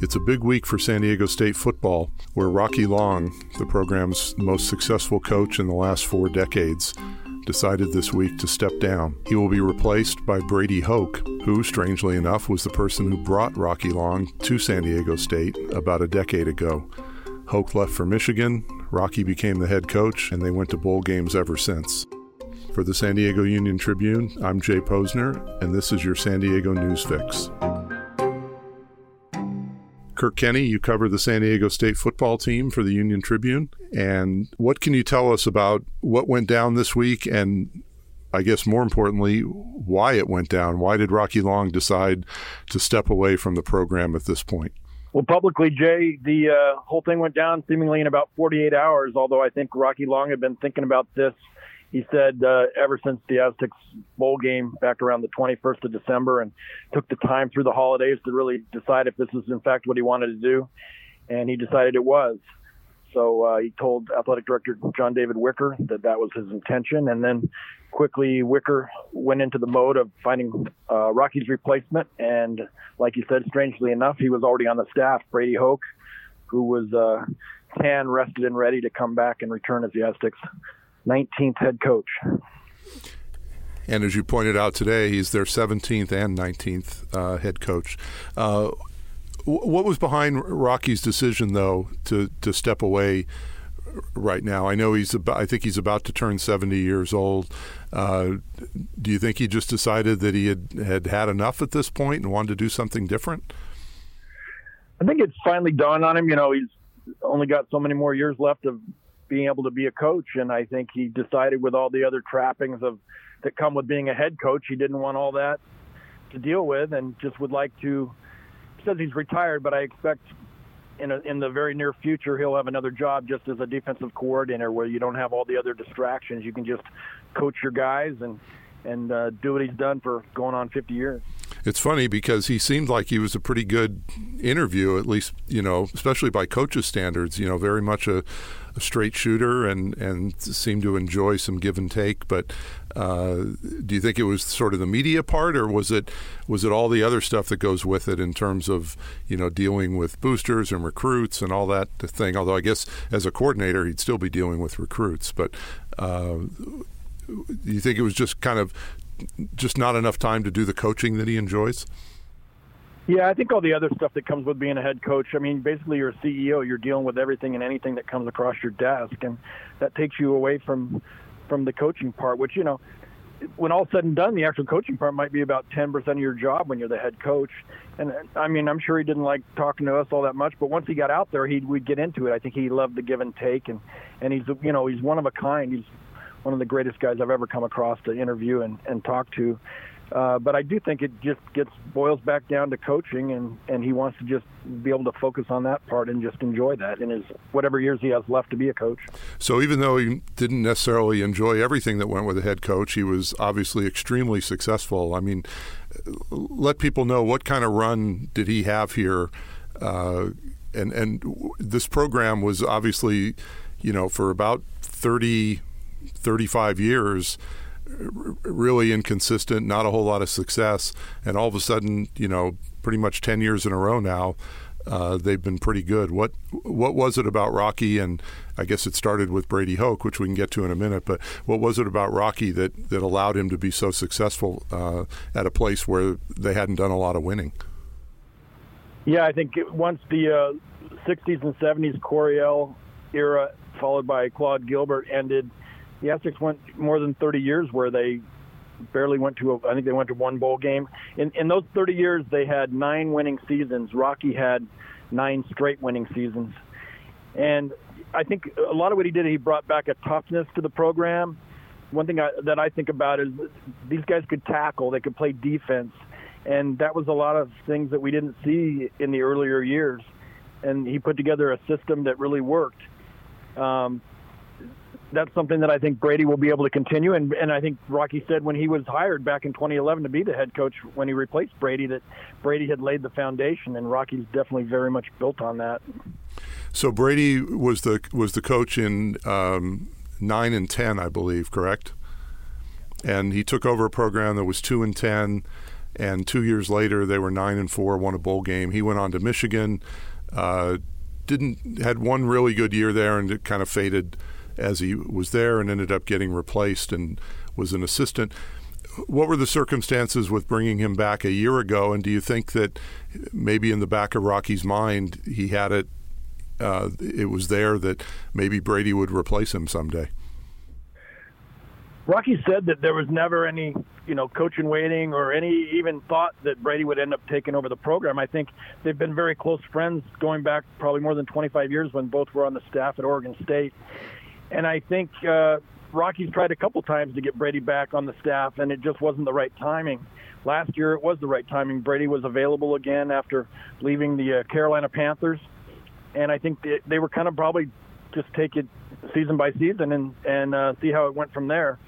It's a big week for San Diego State football, where Rocky Long, the program's most successful coach in the last four decades, decided this week to step down. He will be replaced by Brady Hoke, who, strangely enough, was the person who brought Rocky Long to San Diego State about a decade ago. Hoke left for Michigan, Rocky became the head coach, and they went to bowl games ever since. For the San Diego Union Tribune, I'm Jay Posner, and this is your San Diego News Fix. Kirk Kenney, you cover the San Diego State football team for the Union Tribune. And what can you tell us about what went down this week and I guess more importantly, why it went down? Why did Rocky Long decide to step away from the program at this point? Well, publicly, Jay, the uh, whole thing went down seemingly in about 48 hours, although I think Rocky Long had been thinking about this he said uh, ever since the Aztecs bowl game back around the 21st of December and took the time through the holidays to really decide if this was in fact what he wanted to do. And he decided it was. So uh, he told athletic director John David Wicker that that was his intention. And then quickly Wicker went into the mode of finding uh, Rocky's replacement. And like you said, strangely enough, he was already on the staff, Brady Hoke, who was uh, tan, rested, and ready to come back and return as the Aztecs 19th head coach. And as you pointed out today, he's their 17th and 19th uh, head coach. Uh, what was behind Rocky's decision, though, to, to step away right now? I know he's about, I think he's about to turn 70 years old. Uh, do you think he just decided that he had, had had enough at this point and wanted to do something different? I think it's finally dawned on him. You know, he's only got so many more years left of being able to be a coach. And I think he decided with all the other trappings of that come with being a head coach, he didn't want all that to deal with, and just would like to. Says he's retired, but I expect in a, in the very near future he'll have another job just as a defensive coordinator, where you don't have all the other distractions. You can just coach your guys and and uh, do what he's done for going on 50 years. It's funny because he seemed like he was a pretty good interview, at least you know, especially by coaches' standards. You know, very much a, a straight shooter and and seemed to enjoy some give and take. But uh, do you think it was sort of the media part, or was it was it all the other stuff that goes with it in terms of you know dealing with boosters and recruits and all that thing? Although I guess as a coordinator, he'd still be dealing with recruits, but. Uh, do you think it was just kind of just not enough time to do the coaching that he enjoys? Yeah, I think all the other stuff that comes with being a head coach. I mean, basically, you're a CEO. You're dealing with everything and anything that comes across your desk, and that takes you away from from the coaching part. Which you know, when all said and done, the actual coaching part might be about 10% of your job when you're the head coach. And I mean, I'm sure he didn't like talking to us all that much, but once he got out there, he would get into it. I think he loved the give and take, and and he's you know he's one of a kind. He's one of the greatest guys I've ever come across to interview and, and talk to. Uh, but I do think it just gets boils back down to coaching, and, and he wants to just be able to focus on that part and just enjoy that in his whatever years he has left to be a coach. So even though he didn't necessarily enjoy everything that went with a head coach, he was obviously extremely successful. I mean, let people know what kind of run did he have here, uh, and and this program was obviously, you know, for about thirty 35 years really inconsistent, not a whole lot of success, and all of a sudden, you know, pretty much 10 years in a row now, uh, they've been pretty good. What what was it about Rocky? And I guess it started with Brady Hoke, which we can get to in a minute. But what was it about Rocky that that allowed him to be so successful uh, at a place where they hadn't done a lot of winning? Yeah, I think once the uh, 60s and 70s Coryell era, followed by Claude Gilbert, ended the Aztecs went more than 30 years where they barely went to a, I think they went to one bowl game. In in those 30 years, they had nine winning seasons. Rocky had nine straight winning seasons, and I think a lot of what he did, he brought back a toughness to the program. One thing I, that I think about is these guys could tackle, they could play defense, and that was a lot of things that we didn't see in the earlier years. And he put together a system that really worked. Um, that's something that I think Brady will be able to continue. And, and I think Rocky said when he was hired back in 2011 to be the head coach when he replaced Brady that Brady had laid the foundation, and Rocky's definitely very much built on that. So Brady was the was the coach in um, nine and ten, I believe, correct? And he took over a program that was two and ten. and two years later they were nine and four, won a bowl game. He went on to Michigan, uh, didn't had one really good year there, and it kind of faded as he was there, and ended up getting replaced and was an assistant. What were the circumstances with bringing him back a year ago, and do you think that maybe in the back of Rocky's mind he had it? Uh, it was there that maybe Brady would replace him someday. Rocky said that there was never any, you know, coaching waiting or any even thought that Brady would end up taking over the program. I think they've been very close friends going back probably more than 25 years when both were on the staff at Oregon State. And I think uh, Rocky's tried a couple times to get Brady back on the staff, and it just wasn't the right timing. Last year, it was the right timing. Brady was available again after leaving the uh, Carolina Panthers, and I think they, they were kind of probably just take it season by season and and uh, see how it went from there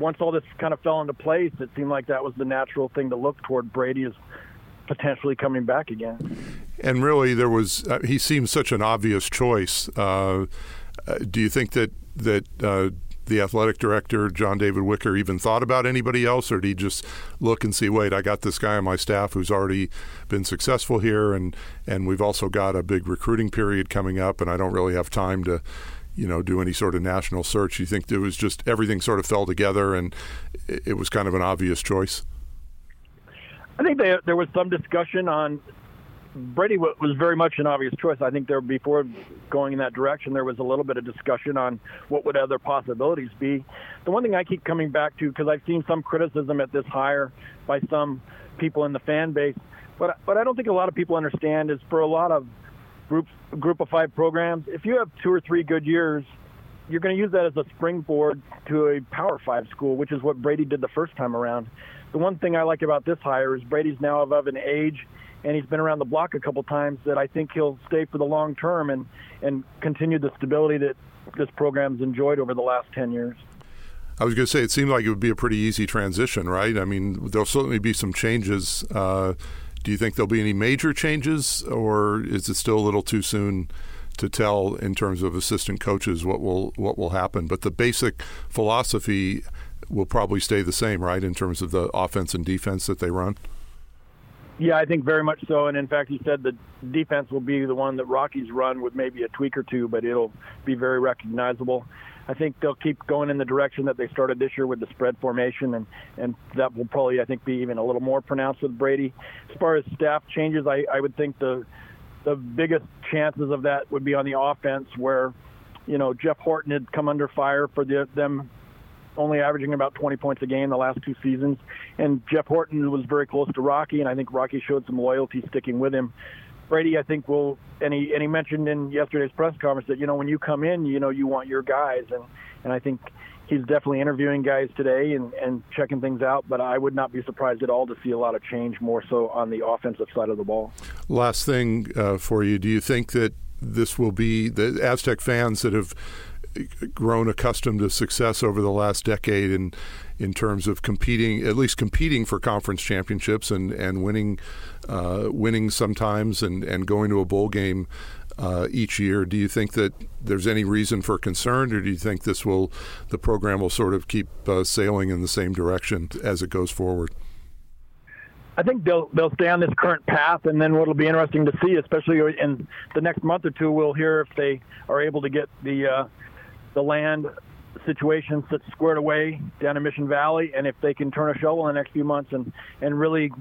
once all this kind of fell into place, it seemed like that was the natural thing to look toward Brady as potentially coming back again. And really, there was uh, he seemed such an obvious choice. Uh, uh do you think that that uh, the athletic director John David Wicker even thought about anybody else, or did he just look and see? Wait, I got this guy on my staff who's already been successful here, and and we've also got a big recruiting period coming up, and I don't really have time to you know, do any sort of national search? You think it was just everything sort of fell together and it was kind of an obvious choice? I think there was some discussion on Brady was very much an obvious choice. I think there before going in that direction, there was a little bit of discussion on what would other possibilities be. The one thing I keep coming back to because I've seen some criticism at this hire by some people in the fan base, but but I don't think a lot of people understand is for a lot of group group of five programs, if you have two or three good years, you're going to use that as a springboard to a Power Five school, which is what Brady did the first time around. The one thing I like about this hire is Brady's now above an age, and he's been around the block a couple times that I think he'll stay for the long term and and continue the stability that this program's enjoyed over the last ten years. I was going to say it seemed like it would be a pretty easy transition, right? I mean, there'll certainly be some changes. Uh, do you think there'll be any major changes, or is it still a little too soon to tell in terms of assistant coaches what will what will happen? But the basic philosophy will probably stay the same, right, in terms of the offense and defense that they run. Yeah, I think very much so. And in fact, he said the defense will be the one that Rockies run with maybe a tweak or two, but it'll be very recognizable. I think they'll keep going in the direction that they started this year with the spread formation, and and that will probably I think be even a little more pronounced with Brady. As far as staff changes, I, I would think the the biggest chances of that would be on the offense, where you know Jeff Horton had come under fire for the, them only averaging about 20 points a game the last two seasons, and Jeff Horton was very close to Rocky, and I think Rocky showed some loyalty sticking with him. Brady, I think, will and he and he mentioned in yesterday's press conference that you know when you come in, you know you want your guys, and and I think he's definitely interviewing guys today and and checking things out. But I would not be surprised at all to see a lot of change, more so on the offensive side of the ball. Last thing uh, for you, do you think that this will be the Aztec fans that have grown accustomed to success over the last decade in in terms of competing, at least competing for conference championships and and winning uh, winning sometimes and and going to a bowl game. Uh, each year, do you think that there's any reason for concern, or do you think this will, the program will sort of keep uh, sailing in the same direction as it goes forward? I think they'll they'll stay on this current path, and then what'll be interesting to see, especially in the next month or two, we'll hear if they are able to get the uh, the land situations that's squared away down in Mission Valley, and if they can turn a shovel in the next few months and and really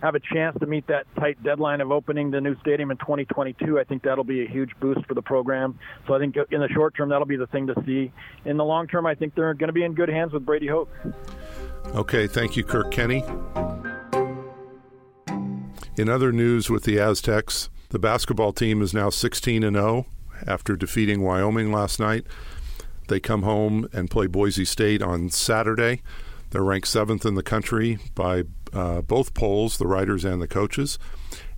have a chance to meet that tight deadline of opening the new stadium in 2022, I think that'll be a huge boost for the program. So I think in the short term, that'll be the thing to see. In the long term, I think they're going to be in good hands with Brady Hoke. Okay, thank you, Kirk Kenney. In other news with the Aztecs, the basketball team is now 16 and 0 after defeating Wyoming last night. They come home and play Boise State on Saturday. They're ranked seventh in the country by uh, both polls, the writers and the coaches,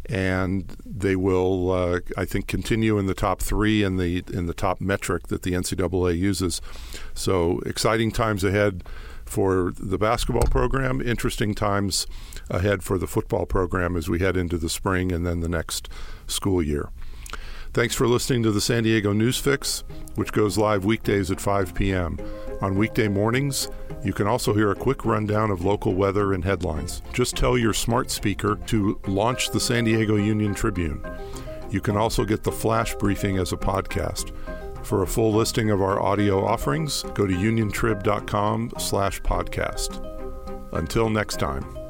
and they will, uh, I think, continue in the top three in the in the top metric that the NCAA uses. So exciting times ahead for the basketball program. Interesting times ahead for the football program as we head into the spring and then the next school year. Thanks for listening to the San Diego News Fix, which goes live weekdays at 5 p.m. On weekday mornings, you can also hear a quick rundown of local weather and headlines. Just tell your smart speaker to launch the San Diego Union Tribune. You can also get the flash briefing as a podcast. For a full listing of our audio offerings, go to uniontrib.com slash podcast. Until next time.